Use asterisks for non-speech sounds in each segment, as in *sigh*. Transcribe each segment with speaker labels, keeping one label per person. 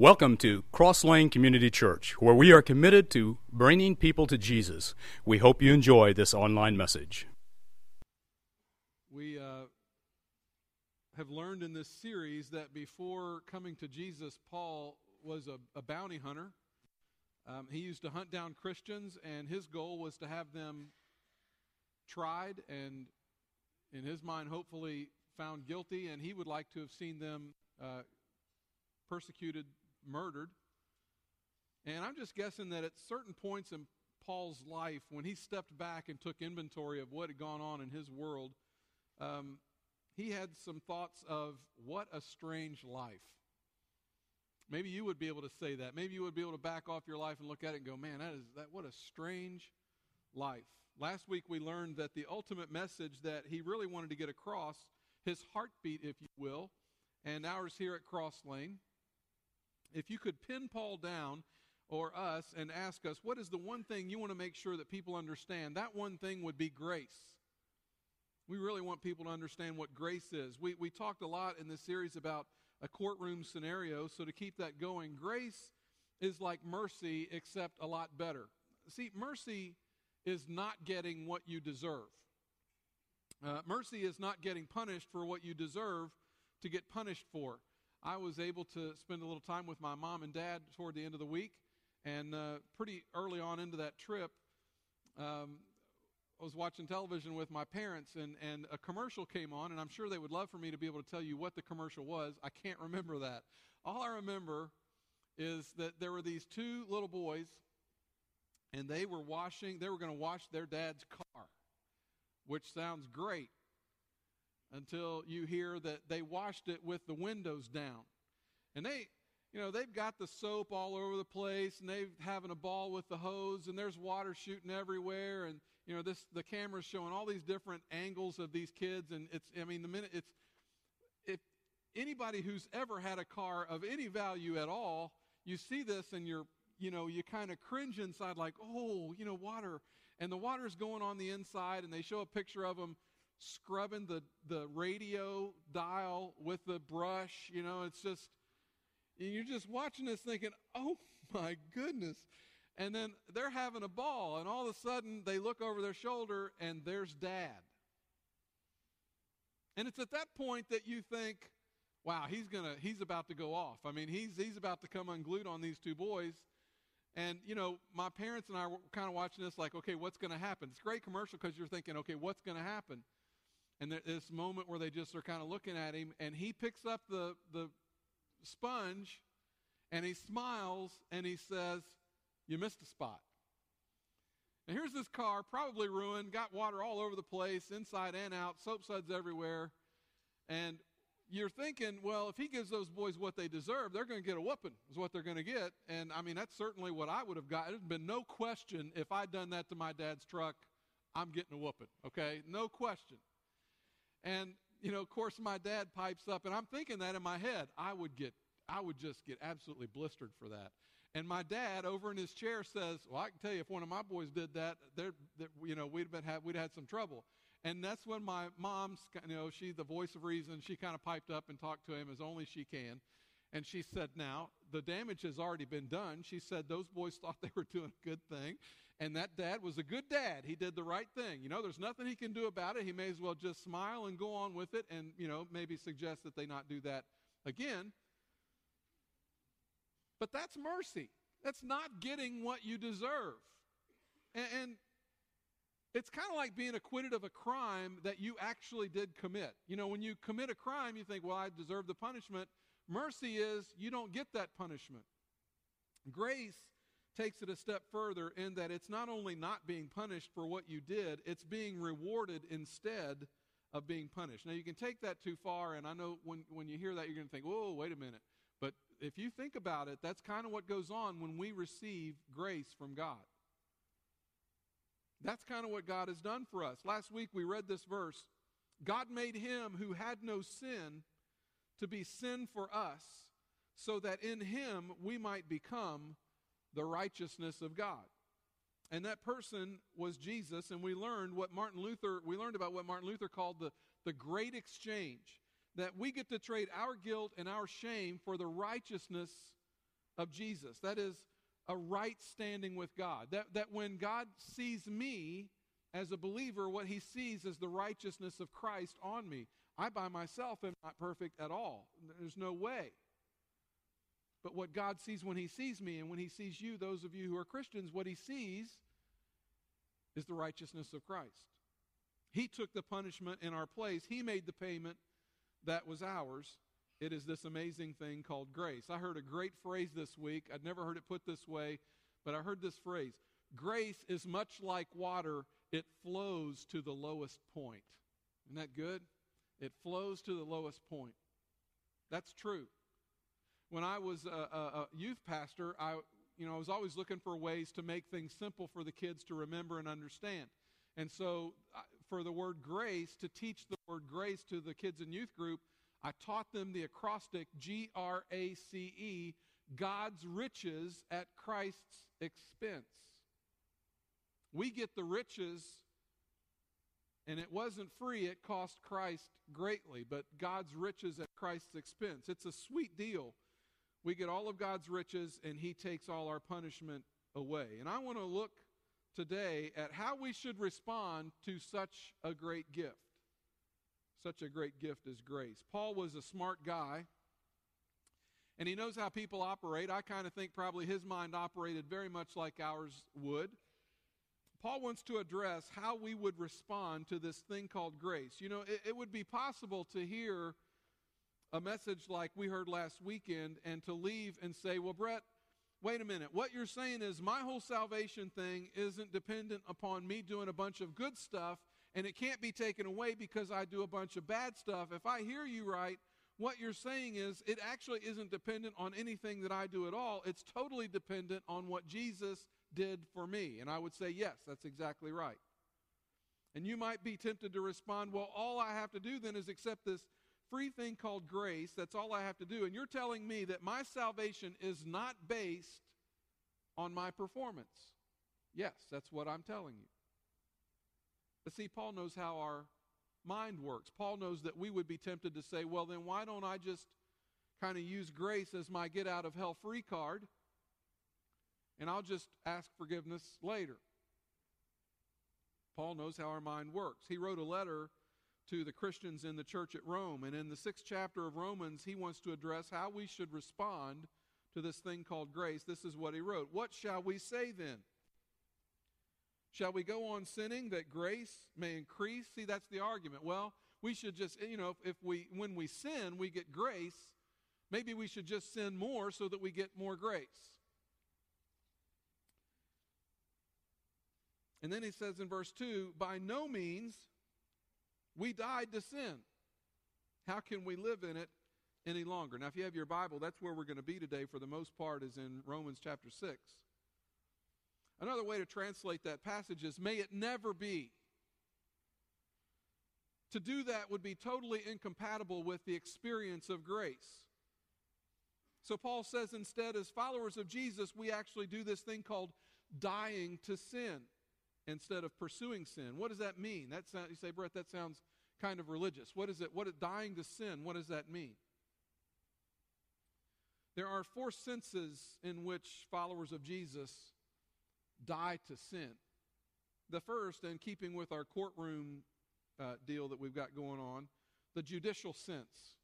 Speaker 1: Welcome to Cross Lane Community Church, where we are committed to bringing people to Jesus. We hope you enjoy this online message.
Speaker 2: We uh, have learned in this series that before coming to Jesus, Paul was a, a bounty hunter. Um, he used to hunt down Christians, and his goal was to have them tried and, in his mind, hopefully found guilty, and he would like to have seen them uh, persecuted murdered. And I'm just guessing that at certain points in Paul's life, when he stepped back and took inventory of what had gone on in his world, um, he had some thoughts of what a strange life. Maybe you would be able to say that. Maybe you would be able to back off your life and look at it and go, "Man, that is that what a strange life." Last week we learned that the ultimate message that he really wanted to get across, his heartbeat, if you will, and ours here at Cross Lane, if you could pin Paul down or us and ask us, what is the one thing you want to make sure that people understand? That one thing would be grace. We really want people to understand what grace is. We, we talked a lot in this series about a courtroom scenario, so to keep that going, grace is like mercy, except a lot better. See, mercy is not getting what you deserve. Uh, mercy is not getting punished for what you deserve to get punished for. I was able to spend a little time with my mom and dad toward the end of the week. And uh, pretty early on into that trip, um, I was watching television with my parents, and, and a commercial came on, and I'm sure they would love for me to be able to tell you what the commercial was. I can't remember that. All I remember is that there were these two little boys, and they were washing, they were going to wash their dad's car, which sounds great until you hear that they washed it with the windows down. And they, you know, they've got the soap all over the place and they're having a ball with the hose and there's water shooting everywhere and you know this the camera's showing all these different angles of these kids and it's I mean the minute it's if anybody who's ever had a car of any value at all, you see this and you're you know, you kind of cringe inside like, "Oh, you know, water." And the water's going on the inside and they show a picture of them scrubbing the, the radio dial with the brush. You know, it's just, you're just watching this thinking, oh *laughs* my goodness. And then they're having a ball, and all of a sudden they look over their shoulder and there's dad. And it's at that point that you think, wow, he's gonna he's about to go off. I mean, he's he's about to come unglued on these two boys. And you know, my parents and I were kind of watching this like, okay, what's going to happen? It's a great commercial because you're thinking, okay, what's going to happen? And this moment where they just are kind of looking at him, and he picks up the, the sponge and he smiles and he says, You missed a spot. And here's this car, probably ruined, got water all over the place, inside and out, soap suds everywhere. And you're thinking, well, if he gives those boys what they deserve, they're going to get a whooping, is what they're going to get. And I mean, that's certainly what I would have got. There's been no question if I'd done that to my dad's truck, I'm getting a whooping, okay? No question. And, you know, of course, my dad pipes up, and I'm thinking that in my head. I would get, I would just get absolutely blistered for that. And my dad, over in his chair, says, "Well, I can tell you, if one of my boys did that, there, you know, we'd been had, we'd had some trouble." And that's when my mom's, you know, she's the voice of reason. She kind of piped up and talked to him as only she can. And she said, Now, the damage has already been done. She said, Those boys *laughs* thought they were doing a good thing. And that dad was a good dad. He did the right thing. You know, there's nothing he can do about it. He may as well just smile and go on with it and, you know, maybe suggest that they not do that again. But that's mercy. That's not getting what you deserve. And, and it's kind of like being acquitted of a crime that you actually did commit. You know, when you commit a crime, you think, well, I deserve the punishment. Mercy is you don't get that punishment. Grace takes it a step further in that it's not only not being punished for what you did, it's being rewarded instead of being punished. Now, you can take that too far, and I know when, when you hear that, you're going to think, whoa, wait a minute. But if you think about it, that's kind of what goes on when we receive grace from God. That's kind of what God has done for us. Last week we read this verse God made him who had no sin to be sin for us, so that in him we might become the righteousness of God. And that person was Jesus, and we learned what Martin Luther, we learned about what Martin Luther called the, the great exchange. That we get to trade our guilt and our shame for the righteousness of Jesus. That is a right standing with God. That, that when God sees me as a believer, what he sees is the righteousness of Christ on me. I by myself am not perfect at all. There's no way. But what God sees when he sees me and when he sees you, those of you who are Christians, what he sees is the righteousness of Christ. He took the punishment in our place, he made the payment that was ours. It is this amazing thing called grace. I heard a great phrase this week. I'd never heard it put this way, but I heard this phrase Grace is much like water, it flows to the lowest point. Isn't that good? It flows to the lowest point. That's true. When I was a, a, a youth pastor, I, you know, I was always looking for ways to make things simple for the kids to remember and understand. And so, for the word grace, to teach the word grace to the kids in youth group, I taught them the acrostic G R A C E, God's riches at Christ's expense. We get the riches, and it wasn't free, it cost Christ greatly, but God's riches at Christ's expense. It's a sweet deal. We get all of God's riches, and He takes all our punishment away. And I want to look today at how we should respond to such a great gift. Such a great gift as grace. Paul was a smart guy, and he knows how people operate. I kind of think probably his mind operated very much like ours would. Paul wants to address how we would respond to this thing called grace. You know, it, it, would be possible to hear a message like we heard last weekend and to leave and say, well, Brett, wait a minute. What you're saying is my whole salvation thing isn't dependent upon me doing a bunch of good stuff and it can't be taken away because I do a bunch of bad stuff. If I hear you right, what you're saying is it actually isn't dependent on anything that I do at all. It's totally dependent on what Jesus did for me. And I would say, yes, that's exactly right. And you might be tempted to respond, well, all I have to do then is accept this free thing called grace. That's all I have to do. And you're telling me that my salvation is not based on my performance. Yes, that's what I'm telling you. But see, Paul knows how our mind works. Paul knows that we would be tempted to say, well, then why don't I just kind of use grace as my get out of hell free card? And I'll just ask forgiveness later. Paul knows how our mind works. He wrote a letter to the Christians in the church at Rome, and in the sixth chapter of Romans, he wants to address how we should respond to this thing called grace. This is what he wrote What shall we say then? Shall we go on sinning that grace may increase? See, that's the argument. Well, we should just, you know, if we when we sin, we get grace. Maybe we should just sin more so that we get more grace. And then he says in verse 2 By no means we died to sin. How can we live in it any longer? Now, if you have your Bible, that's where we're going to be today for the most part, is in Romans chapter 6. Another way to translate that passage is May it never be. To do that would be totally incompatible with the experience of grace. So Paul says instead, as followers of Jesus, we actually do this thing called dying to sin instead of pursuing sin. What does that mean? That sound, you say, Brett, that sounds kind of religious. What is it? What dying to sin? What does that mean? There are four senses in which followers of Jesus die to sin. The first, in keeping with our courtroom uh, deal that we've got going on, the judicial sense.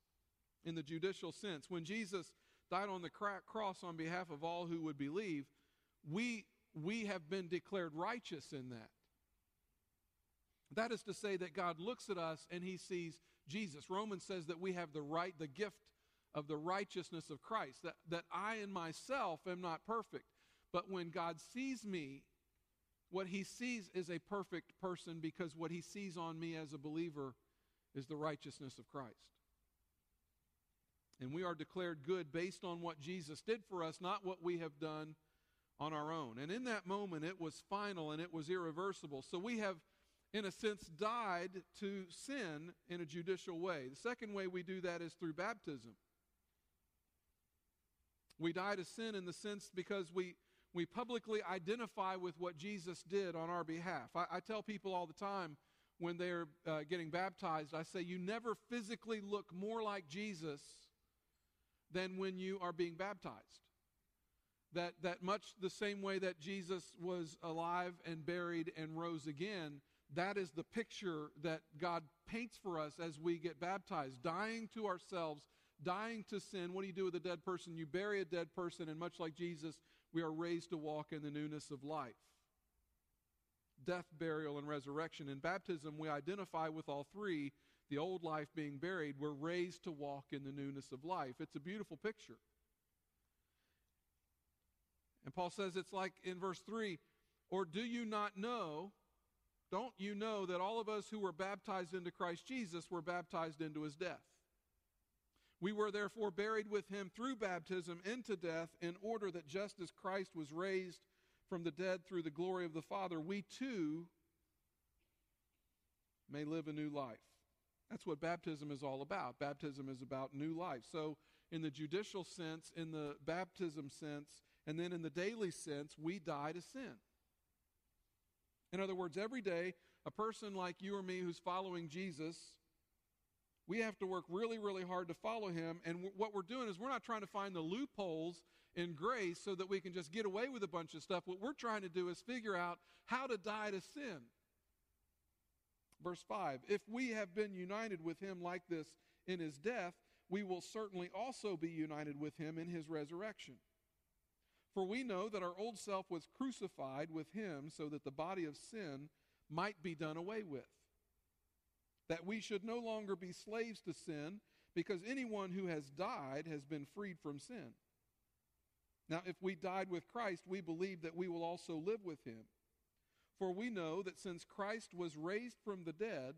Speaker 2: In the judicial sense, when Jesus died on the cross on behalf of all who would believe, we we have been declared righteous in that. That is to say that God looks at us and he sees Jesus. Romans says that we have the right, the gift of the righteousness of Christ, that, that I in myself am not perfect. But when God sees me, what he sees is a perfect person because what he sees on me as a believer is the righteousness of Christ. And we are declared good based on what Jesus did for us, not what we have done on our own. And in that moment, it was final and it was irreversible. So we have, in a sense, died to sin in a judicial way. The second way we do that is through baptism. We die to sin in the sense because we, we publicly identify with what Jesus did on our behalf. I, I tell people all the time when they're uh, getting baptized, I say, you never physically look more like Jesus than when you are being baptized. That, that much the same way that Jesus was alive and buried and rose again, that is the picture that God paints for us as we get baptized, dying to ourselves, dying to sin. What do you do with a dead person? You bury a dead person, and much like Jesus, we are raised to walk in the newness of life. Death, burial, and resurrection. In baptism, we identify with all three the old life being buried. We're raised to walk in the newness of life. It's a beautiful picture. And Paul says it's like in verse 3 Or do you not know don't you know that all of us who were baptized into Christ Jesus were baptized into his death? We were therefore buried with him through baptism into death, in order that just as Christ was raised from the dead through the glory of the Father, we too may live a new life. That's what baptism is all about. Baptism is about new life. So, in the judicial sense, in the baptism sense, and then in the daily sense, we die to sin. In other words, every day, a person like you or me who's following Jesus, we have to work really, really hard to follow him. And w- what we're doing is we're not trying to find the loopholes in grace so that we can just get away with a bunch of stuff. What we're trying to do is figure out how to die to sin. Verse 5 If we have been united with him like this in his death, we will certainly also be united with him in his resurrection. For we know that our old self was crucified with him so that the body of sin might be done away with. That we should no longer be slaves to sin, because anyone who has died has been freed from sin. Now, if we died with Christ, we believe that we will also live with him. For we know that since Christ was raised from the dead,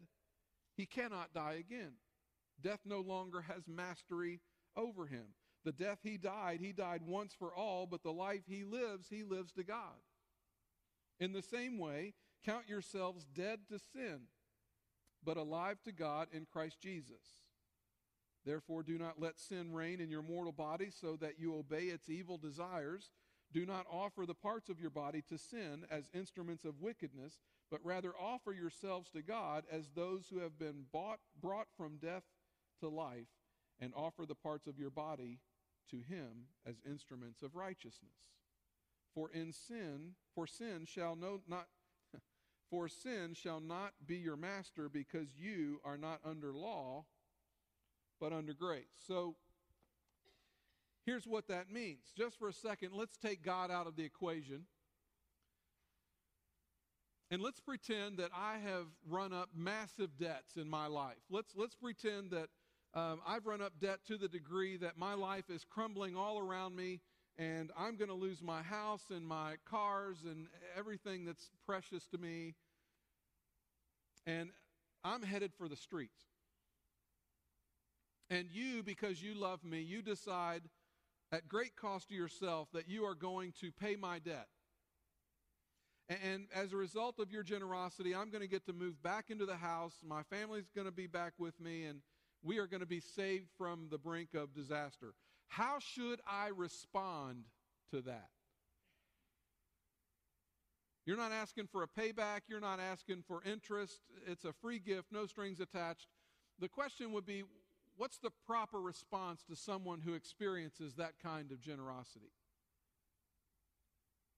Speaker 2: he cannot die again. Death no longer has mastery over him. The death he died, he died once for all, but the life he lives, he lives to God. In the same way, count yourselves dead to sin, but alive to God in Christ Jesus. Therefore, do not let sin reign in your mortal body so that you obey its evil desires. Do not offer the parts of your body to sin as instruments of wickedness, but rather offer yourselves to God as those who have been bought, brought from death to life, and offer the parts of your body to him as instruments of righteousness. For in sin, for sin shall no, not *laughs* for sin shall not be your master because you are not under law but under grace. So here's what that means. Just for a second, let's take God out of the equation. And let's pretend that I have run up massive debts in my life. Let's, let's pretend that um, I've run up debt to the degree that my life is crumbling all around me, and I'm going to lose my house and my cars and everything that's precious to me. And I'm headed for the streets. And you, because you love me, you decide at great cost to yourself that you are going to pay my debt. And as a result of your generosity, I'm going to get to move back into the house. My family's going to be back with me, and we are going to be saved from the brink of disaster. How should I respond to that? You're not asking for a payback. You're not asking for interest. It's a free gift, no strings attached. The question would be what's the proper response to someone who experiences that kind of generosity?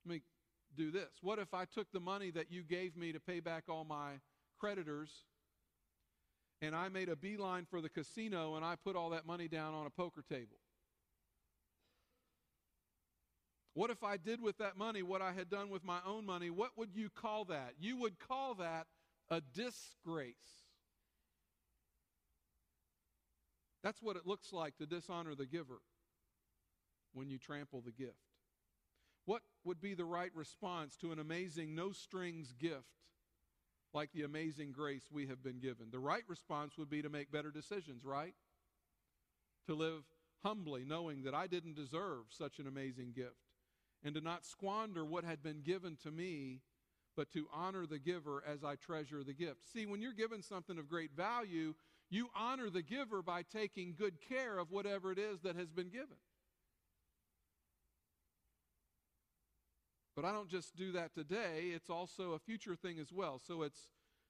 Speaker 2: Let me do this. What if I took the money that you gave me to pay back all my creditors and I made a beeline for the casino and I put all that money down on a poker table? What if I did with that money what I had done with my own money? What would you call that? You would call that a disgrace. That's what it looks like to dishonor the giver when you trample the gift. What would be the right response to an amazing no strings gift like the amazing grace we have been given. The right response would be to make better decisions, right? To live humbly, knowing that I didn't deserve such an amazing gift, and to not squander what had been given to me, but to honor the giver as I treasure the gift. See, when you're given something of great value, you honor the giver by taking good care of whatever it is that has been given. But I don't just do that today, it's also a future thing as well. So it's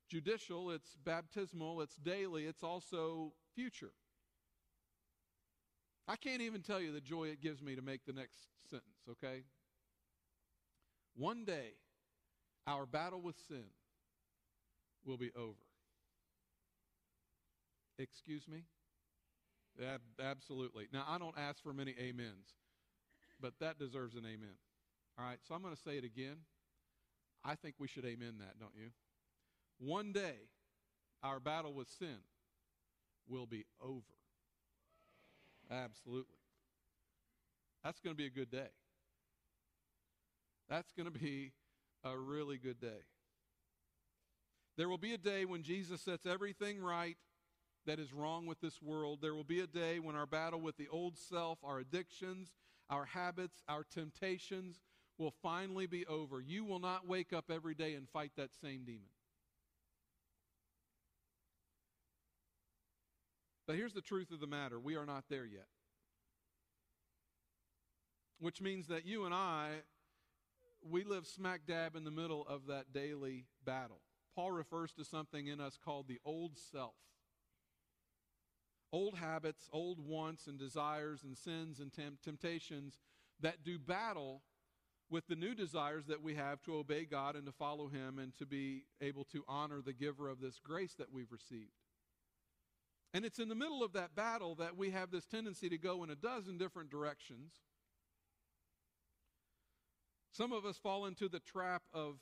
Speaker 2: judicial, it's baptismal, it's daily, it's also future. I can't even tell you the joy it gives me to make the next sentence, okay? One day, our battle with sin will be over. Excuse me? Ab- absolutely. Now, I don't ask for many amens, but that deserves an amen. All right, so I'm going to say it again. I think we should amen that, don't you? One day, our battle with sin will be over. Absolutely. That's going to be a good day. That's going to be a really good day. There will be a day when Jesus sets everything right that is wrong with this world. There will be a day when our battle with the old self, our addictions, our habits, our temptations will finally be over. You will not wake up every day and fight that same demon. But here's the truth of the matter we are not there yet. Which means that you and I, we live smack dab in the middle of that daily battle. Paul refers to something in us called the old self. Old habits, old wants and desires and sins and temptations that do battle with the new desires that we have to obey God and to follow Him and to be able to honor the giver of this grace that we've received. And it's in the middle of that battle that we have this tendency to go in a dozen different directions. Some of us fall into the trap of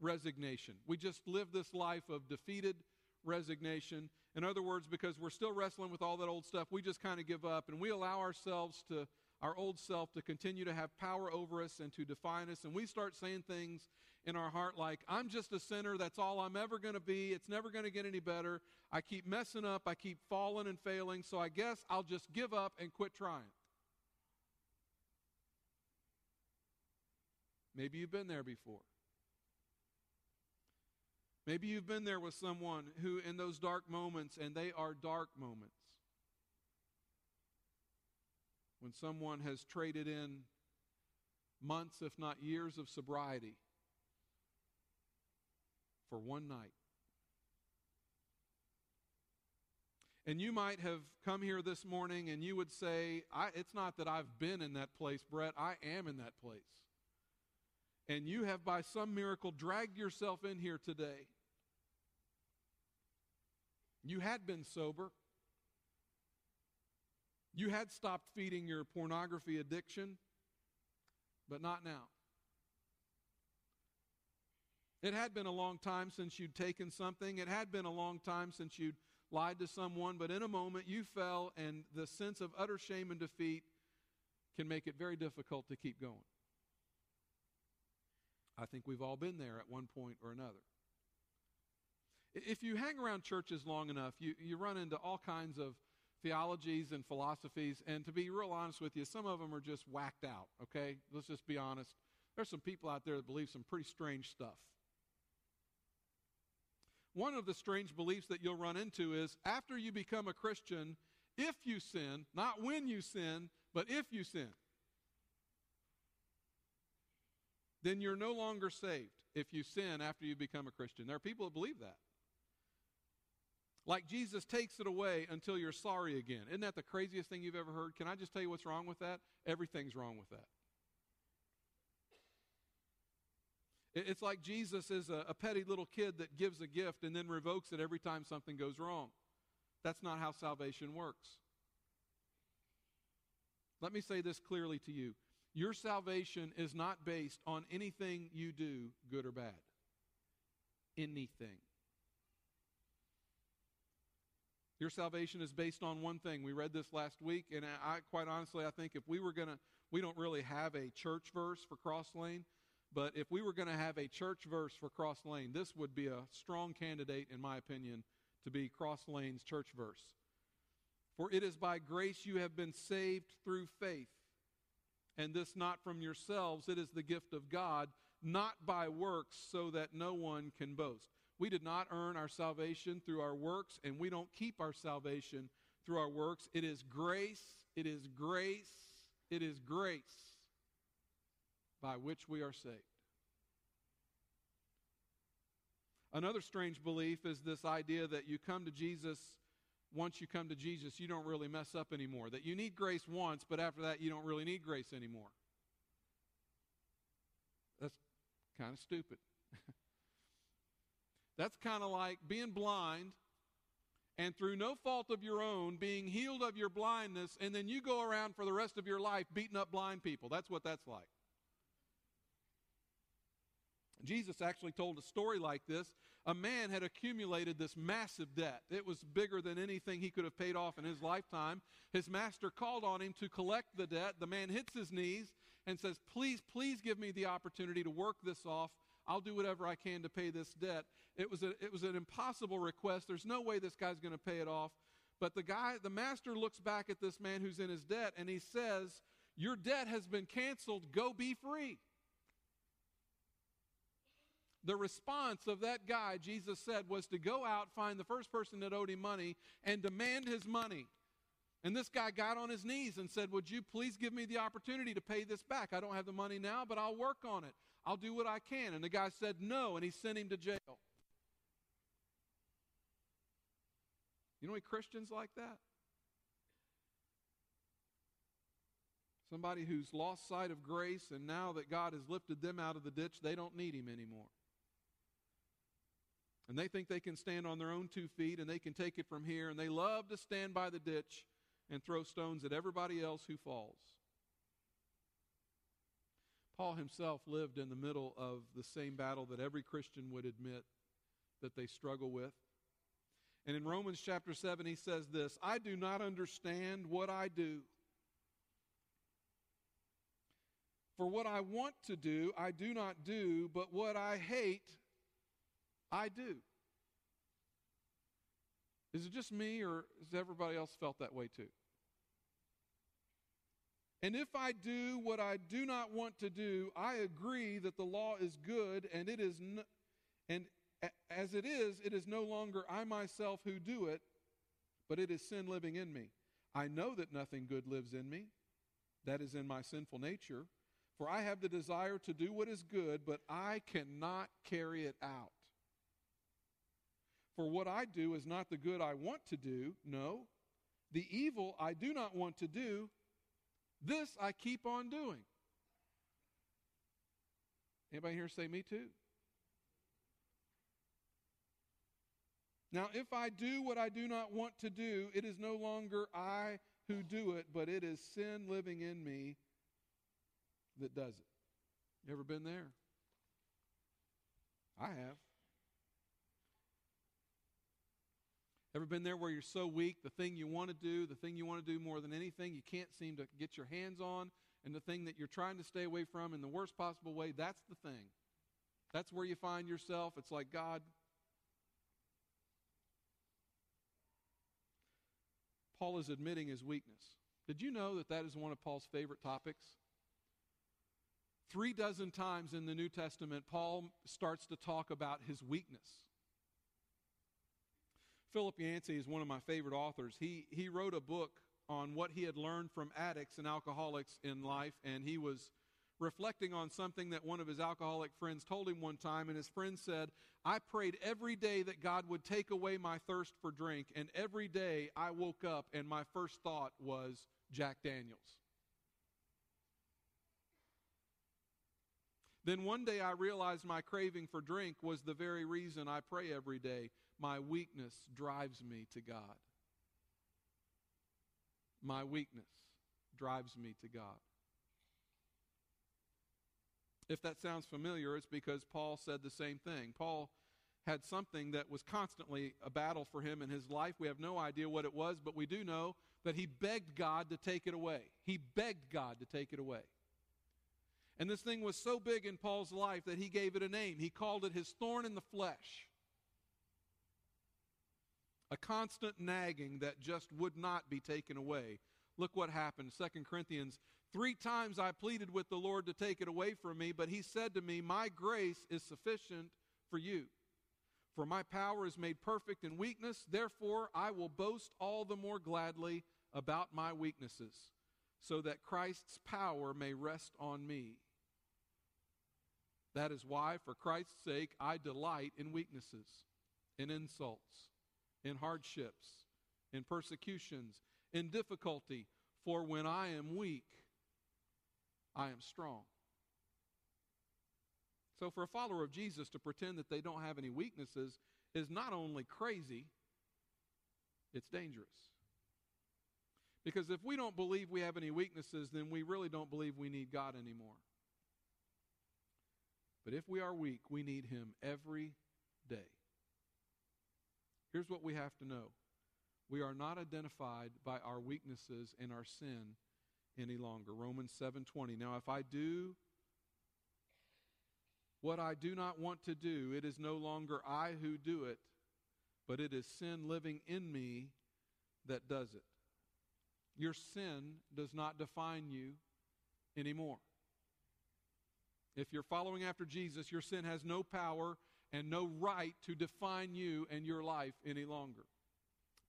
Speaker 2: resignation. We just live this life of defeated resignation. In other words, because we're still wrestling with all that old stuff, we just kind of give up and we allow ourselves to, our old self, to continue to have power over us and to define us. And we start saying things in our heart like, I'm just a sinner. That's all I'm ever going to be. It's never going to get any better. I keep messing up. I keep falling and failing. So I guess I'll just give up and quit trying. Maybe you've been there before. Maybe you've been there with someone who, in those dark moments, and they are dark moments, when someone has traded in months, if not years, of sobriety for one night. And you might have come here this morning and you would say, It's not that I've been in that place, Brett. I am in that place. And you have, by some miracle, dragged yourself in here today. You had been sober. You had stopped feeding your pornography addiction, but not now. It had been a long time since you'd taken something. It had been a long time since you'd lied to someone, but in a moment you fell, and the sense of utter shame and defeat can make it very difficult to keep going. I think we've all been there at one point or another. If you hang around churches long enough, you, you run into all kinds of theologies and philosophies, and to be real honest with you, some of them are just whacked out, okay? Let's just be honest. There's some people out there that believe some pretty strange stuff. One of the strange beliefs that you'll run into is after you become a Christian, if you sin, not when you sin, but if you sin, then you're no longer saved if you sin after you become a Christian. There are people that believe that. Like Jesus takes it away until you're sorry again. Isn't that the craziest thing you've ever heard? Can I just tell you what's wrong with that? Everything's wrong with that. It's like Jesus is a, a, petty little kid that gives a gift and then revokes it every time something goes wrong. That's not how salvation works. Let me say this clearly to you your salvation is not based on anything you do, good or bad. Anything. Your salvation is based on one thing. We read this last week, and I quite honestly, I think if we were going to, we don't really have a church verse for Cross Lane, but if we were going to have a church verse for Cross Lane, this would be a strong candidate, in my opinion, to be Cross Lane's church verse. For it is by grace you have been saved through faith and this not from yourselves, it is the gift of God, not by works, so that no one can boast. We did not earn our salvation through our works, and we don't keep our salvation through our works. It is grace, it is grace, it is grace by which we are saved. Another strange belief is this idea that you come to Jesus once you come to Jesus, you don't really mess up anymore. That you need grace once, but after that, you don't really need grace anymore. That's kind of stupid. *laughs* That's kind of like being blind and through no fault of your own being healed of your blindness, and then you go around for the rest of your life beating up blind people. That's what that's like. Jesus actually told a story like this. A man had accumulated this massive debt. It was bigger than anything he could have paid off in his lifetime. His master called on him to collect the debt. The man hits his knees and says, Please, please give me the opportunity to work this off. I'll do whatever I can to pay this debt. It was, a, it was an impossible request. There's no way this guy's going to pay it off. But the guy, the master looks back at this man who's in his debt and he says, Your debt has been canceled. Go be free. The response of that guy, Jesus said, was to go out, find the first person that owed him money, and demand his money. And this guy got on his knees and said, Would you please give me the opportunity to pay this back? I don't have the money now, but I'll work on it. I'll do what I can. And the guy said no, and he sent him to jail. You know any Christians like that? Somebody who's lost sight of grace, and now that God has lifted them out of the ditch, they don't need him anymore. And they think they can stand on their own two feet and they can take it from here. And they love to stand by the ditch and throw stones at everybody else who falls. Paul himself lived in the middle of the same battle that every Christian would admit that they struggle with. And in Romans chapter 7, he says this I do not understand what I do. For what I want to do, I do not do, but what I hate, I do. Is it just me, or has everybody else felt that way too? And if I do what I do not want to do, I agree that the law is good, and it is, and as it is, it is no longer I myself who do it, but it is sin living in me. I know that nothing good lives in me, that is in my sinful nature. For I have the desire to do what is good, but I cannot carry it out. For what I do is not the good I want to do, no. The evil I do not want to do, this I keep on doing. Anybody here say me too? Now, if I do what I do not want to do, it is no longer I who do it, but it is sin living in me that does it. You ever been there? I have. Ever been there where you're so weak, the thing you want to do, the thing you want to do more than anything, you can't seem to get your hands on, and the thing that you're trying to stay away from in the worst possible way, that's the thing. That's where you find yourself. It's like, God, Paul is admitting his weakness. Did you know that that is one of Paul's favorite topics? Three dozen times in the New Testament, Paul starts to talk about his weakness. Philip Yancey is one of my favorite authors. He, he wrote a book on what he had learned from addicts and alcoholics in life, and he was reflecting on something that one of his alcoholic friends told him one time, and his friend said, I prayed every day that God would take away my thirst for drink, and every day I woke up and my first thought was Jack Daniels. Then one day I realized my craving for drink was the very reason I pray every day. My weakness drives me to God. My weakness drives me to God. If that sounds familiar, it's because Paul said the same thing. Paul had something that was constantly a battle for him in his life. We have no idea what it was, but we do know that he begged God to take it away. He begged God to take it away. And this thing was so big in Paul's life that he gave it a name. He called it his thorn in the flesh. A constant nagging that just would not be taken away. Look what happened. 2 Corinthians Three times I pleaded with the Lord to take it away from me, but he said to me, My grace is sufficient for you. For my power is made perfect in weakness. Therefore, I will boast all the more gladly about my weaknesses, so that Christ's power may rest on me. That is why, for Christ's sake, I delight in weaknesses, in insults, in hardships, in persecutions, in difficulty, for when I am weak, I am strong. So, for a follower of Jesus to pretend that they don't have any weaknesses is not only crazy, it's dangerous. Because if we don't believe we have any weaknesses, then we really don't believe we need God anymore. But if we are weak, we need Him every day. Here's what we have to know we are not identified by our weaknesses and our sin any longer. Romans 7:20. Now if I do what I do not want to do, it is no longer I who do it, but it is sin living in me that does it. Your sin does not define you anymore. If you're following after Jesus, your sin has no power and no right to define you and your life any longer.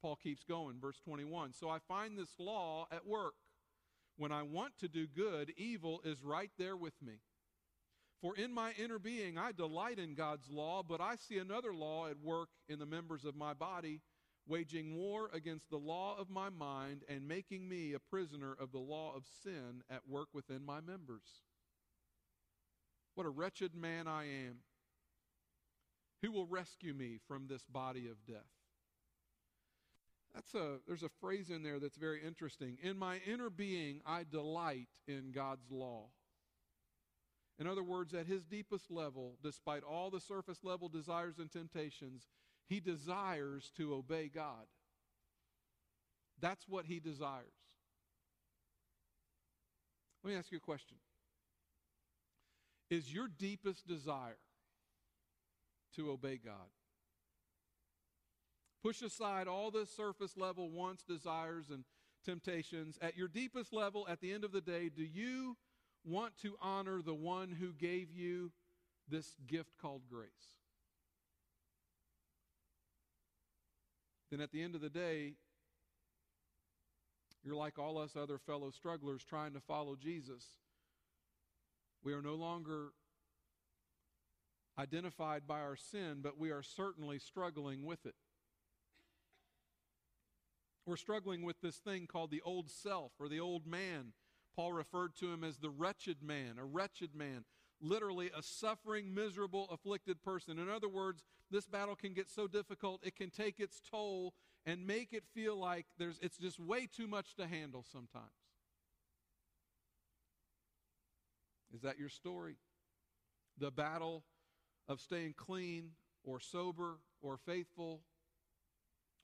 Speaker 2: Paul keeps going, verse 21. So I find this law at work. When I want to do good, evil is right there with me. For in my inner being I delight in God's law, but I see another law at work in the members of my body, waging war against the law of my mind and making me a prisoner of the law of sin at work within my members. What a wretched man I am. Who will rescue me from this body of death? That's a there's a phrase in there that's very interesting. In my inner being I delight in God's law. In other words, at his deepest level, despite all the surface level desires and temptations, he desires to obey God. That's what he desires. Let me ask you a question. Is your deepest desire to obey God? Push aside all the surface level wants, desires, and temptations. At your deepest level, at the end of the day, do you want to honor the one who gave you this gift called grace. Then at the end of the day, you're like all us other fellow strugglers trying to follow Jesus. We are no longer identified by our sin, but we are certainly struggling with it. We're struggling with this thing called the old self or the old man Paul referred to him as the wretched man, a wretched man, literally a suffering, miserable, afflicted person. In other words, this battle can get so difficult, it can take its toll and make it feel like there's, it's just way too much to handle sometimes. Is that your story? The battle of staying clean or sober or faithful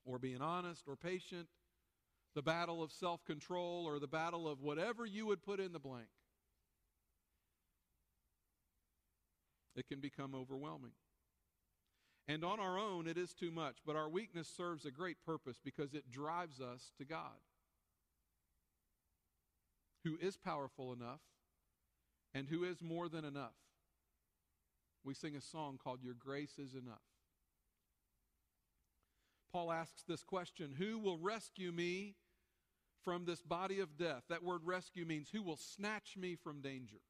Speaker 2: or being honest or patient the battle of self control, or the battle of whatever you would put in the blank. It can become overwhelming. And on our own, it is too much, but our weakness serves a great purpose because it drives us to God, who is powerful enough and who is more than enough. We sing a song called Your Grace is Enough. Paul asks this question Who will rescue me from this body of death. That word rescue means who will snatch me from danger.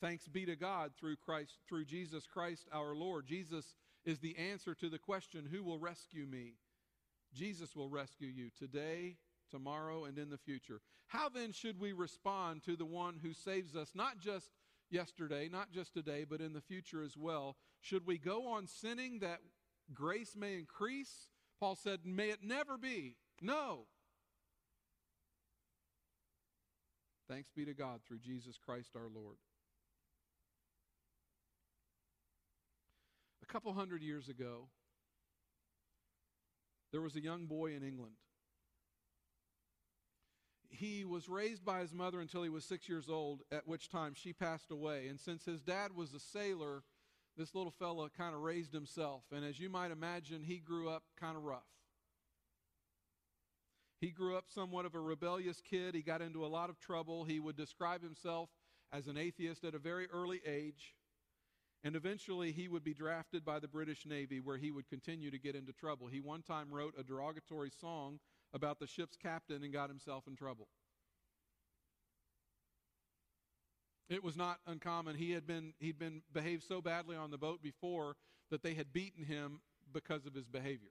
Speaker 2: Thanks be to God through Christ through Jesus Christ our Lord. Jesus is the answer to the question who will rescue me? Jesus will rescue you today, tomorrow and in the future. How then should we respond to the one who saves us not just yesterday, not just today, but in the future as well? Should we go on sinning that grace may increase Paul said, May it never be. No. Thanks be to God through Jesus Christ our Lord. A couple hundred years ago, there was a young boy in England. He was raised by his mother until he was six years old, at which time she passed away. And since his dad was a sailor, this little fella kind of raised himself. And as you might imagine, he grew up kind of rough. He grew up somewhat of a rebellious kid. He got into a lot of trouble. He would describe himself as an atheist at a very early age. And eventually, he would be drafted by the British Navy, where he would continue to get into trouble. He one time wrote a derogatory song about the ship's captain and got himself in trouble. It was not uncommon. He had been he'd been behaved so badly on the boat before that they had beaten him because of his behavior.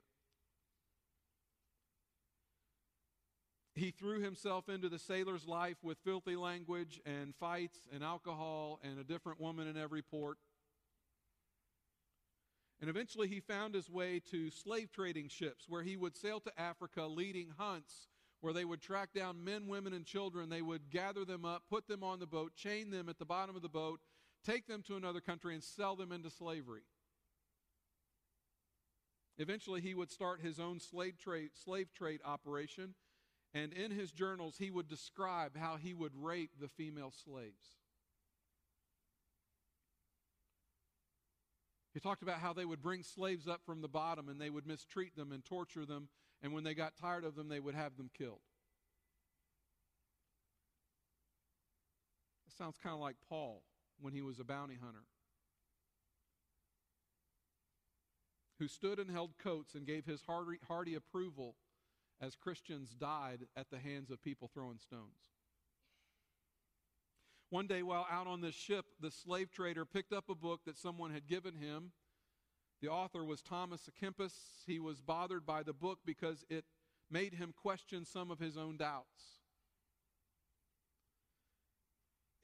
Speaker 2: He threw himself into the sailor's life with filthy language and fights and alcohol and a different woman in every port. And eventually he found his way to slave trading ships where he would sail to Africa leading hunts where they would track down men, women, and children. They would gather them up, put them on the boat, chain them at the bottom of the boat, take them to another country, and sell them into slavery. Eventually, he would start his own slave trade, slave trade operation, and in his journals, he would describe how he would rape the female slaves. He talked about how they would bring slaves up from the bottom and they would mistreat them and torture them, and when they got tired of them, they would have them killed. It sounds kind of like Paul when he was a bounty hunter, who stood and held coats and gave his hearty, hearty approval as Christians died at the hands of people throwing stones. One day, while out on this ship, the slave trader picked up a book that someone had given him. The author was Thomas Kempis. He was bothered by the book because it made him question some of his own doubts.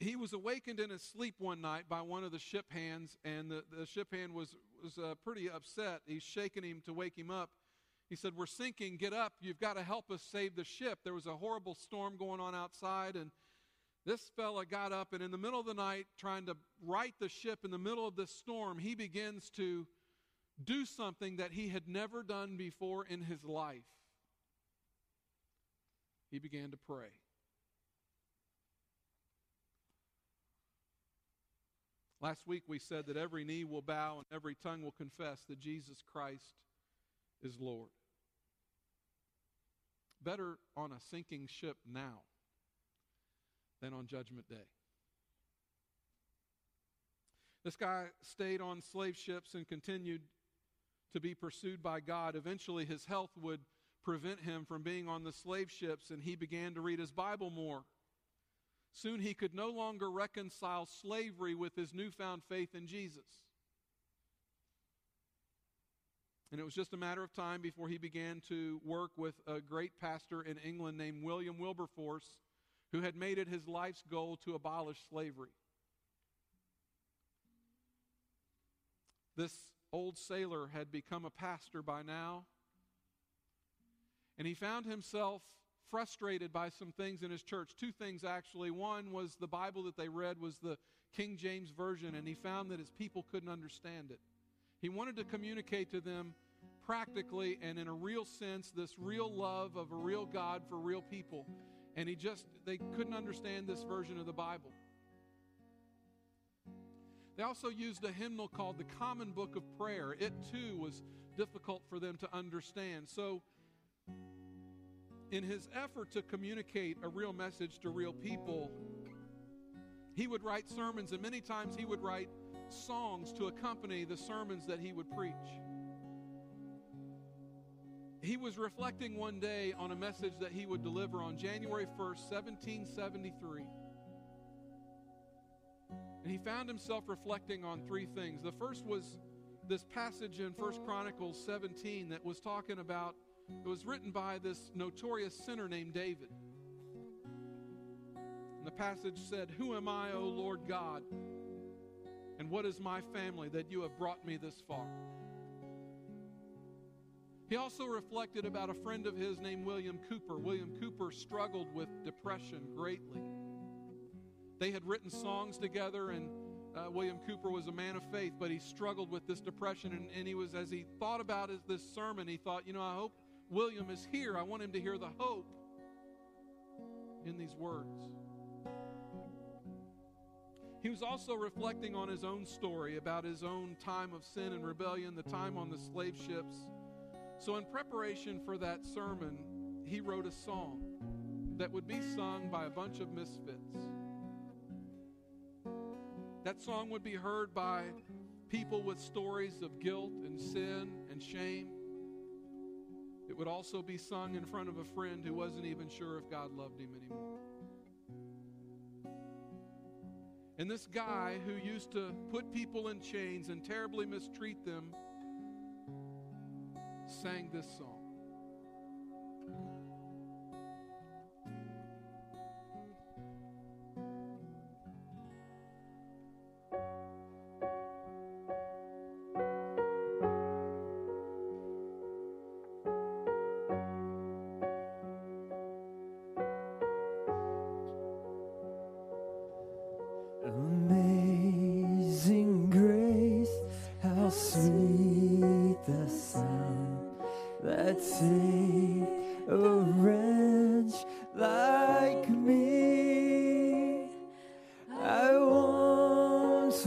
Speaker 2: He was awakened in his sleep one night by one of the ship hands, and the, the ship hand was, was uh, pretty upset. He's shaking him to wake him up. He said, We're sinking. Get up. You've got to help us save the ship. There was a horrible storm going on outside, and this fella got up, and in the middle of the night, trying to right the ship in the middle of this storm, he begins to do something that he had never done before in his life. He began to pray. Last week we said that every knee will bow and every tongue will confess that Jesus Christ is Lord. Better on a sinking ship now than on Judgment Day. This guy stayed on slave ships and continued to be pursued by God. Eventually, his health would prevent him from being on the slave ships, and he began to read his Bible more. Soon he could no longer reconcile slavery with his newfound faith in Jesus. And it was just a matter of time before he began to work with a great pastor in England named William Wilberforce who had made it his life's goal to abolish slavery. This old sailor had become a pastor by now, and he found himself frustrated by some things in his church. Two things, actually. One was the Bible that they read was the King James Version, and he found that his people couldn't understand it. He wanted to communicate to them practically and in a real sense this real love of a real God for real people and he just they couldn't understand this version of the bible. They also used a hymnal called the common book of prayer. It too was difficult for them to understand. So in his effort to communicate a real message to real people he would write sermons and many times he would write songs to accompany the sermons that he would preach he was reflecting one day on a message that he would deliver on January 1st, 1773. And he found himself reflecting on three things. The first was this passage in First Chronicles 17 that was talking about, it was written by this notorious sinner named David. And the passage said, Who am I, O Lord God? And what is my family that you have brought me this far? He also reflected about a friend of his named William Cowper. William Cowper struggled with depression greatly. They had written songs together, and uh, William Cowper was a man of faith, but he struggled with this depression. And, and he was, as he thought about his, this sermon, he thought, you know, I hope William is here. I want him to hear the hope in these words. He was also reflecting on his own story about his own time of sin and rebellion, the time on the slave ships so, in preparation for that sermon, he wrote a song that would be sung by a bunch of misfits. That song would be heard by people with stories of guilt and sin and shame. It would also be sung in front of a friend who wasn't even sure if God loved him anymore. And this guy who used to put people in chains and terribly mistreat them sang this song.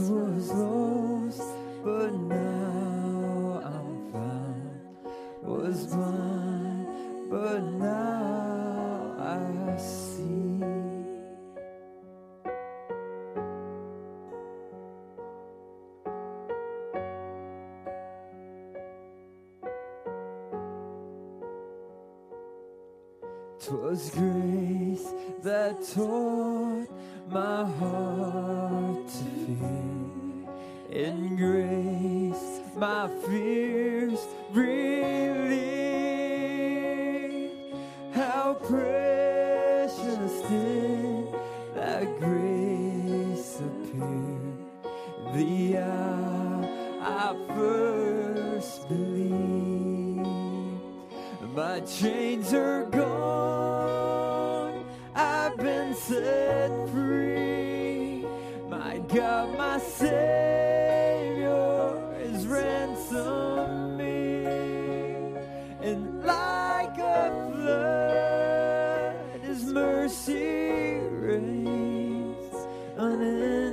Speaker 3: was Lord.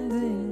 Speaker 3: Amazing.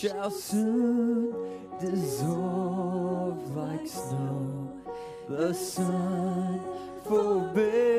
Speaker 3: shall soon dissolve like snow. The sun
Speaker 2: forbids.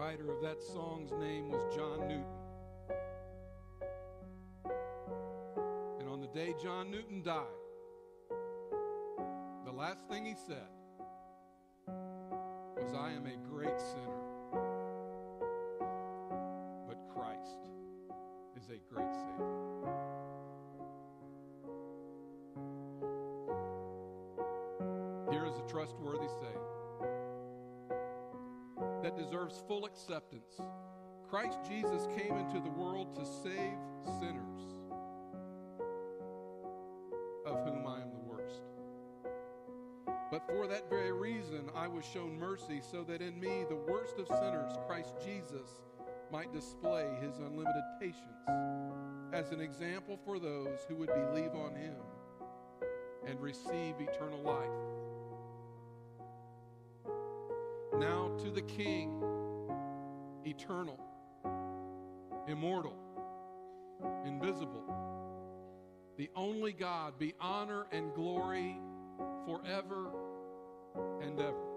Speaker 2: writer of that song's name was John Newton. And on the day John Newton died, the last thing he said was, I am a great sinner, but Christ is a great Savior. Here is a trustworthy Savior that deserves full acceptance. Christ Jesus came into the world to save sinners, of whom I am the worst. But for that very reason, I was shown mercy, so that in me, the worst of sinners, Christ Jesus, might display his unlimited patience as an example for those who would believe on him and receive eternal life. Now to the King, eternal, immortal, invisible, the only God, be honor and glory forever and ever.